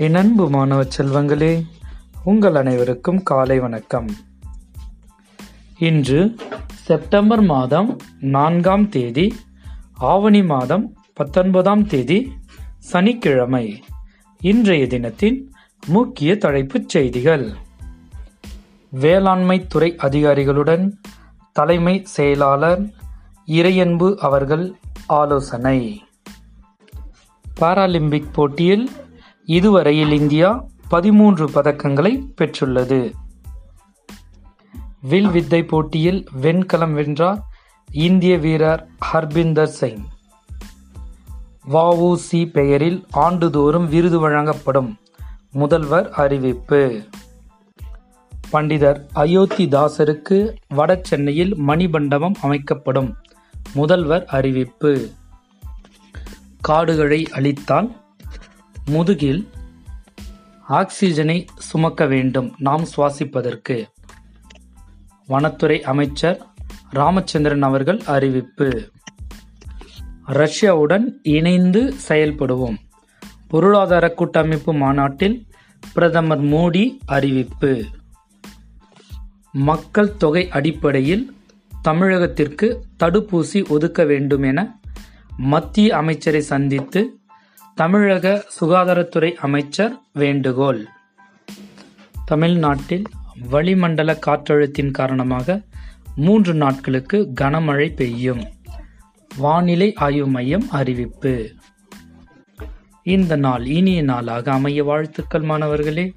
என் அன்பு மாணவ செல்வங்களே உங்கள் அனைவருக்கும் காலை வணக்கம். இன்று செப்டம்பர் மாதம் நான்காம் தேதி ஆவணி மாதம் பத்தொன்பதாம் தேதி சனிக்கிழமை இன்றைய தினத்தின் முக்கிய தலைப்புச் செய்திகள். வேளாண்மை துறை அதிகாரிகளுடன் தலைமை செயலாளர் இறையன்பு அவர்கள் ஆலோசனை. பாராலிம்பிக் போட்டியில் இதுவரையில் இந்தியா பதிமூன்று பதக்கங்களை பெற்றுள்ளது. வில் வித்தை போட்டியில் வெண்கலம் வென்றார் இந்திய வீரர் ஹர்பிந்தர் சிங். வஉசி பெயரில் ஆண்டுதோறும் விருது வழங்கப்படும் முதல்வர் அறிவிப்பு. பண்டிதர் அயோத்திதாசருக்கு வட சென்னையில் மணிமண்டபம் அமைக்கப்படும் முதல்வர் அறிவிப்பு. காடுகளை அழித்தால் முதுகில் ஆக்சிஜனை சுமக்க வேண்டும். நாம் சுவாசிப்பதற்கு. வனத்துறை அமைச்சர் ராமச்சந்திரன் அவர்கள் அறிவிப்பு. ரஷ்யாவுடன் இணைந்து செயல்படுவோம். பொருளாதார கூட்டமைப்பு மாநாட்டில் பிரதமர் மோடி அறிவிப்பு. மக்கள் தொகை அடிப்படையில் தமிழகத்திற்கு தடுப்பூசி ஒதுக்க வேண்டும் என மத்திய அமைச்சரை சந்தித்து தமிழக சுகாதாரத்துறை அமைச்சர் வேண்டுகோள். தமிழ்நாட்டில் வளிமண்டல காற்றழுத்தின் காரணமாக மூன்று நாட்களுக்கு கனமழை பெய்யும். வானிலை ஆய்வு மையம் அறிவிப்பு. இந்த நாள் இனிய நாளாக அமைய வாழ்த்துக்கள் மாணவர்களே.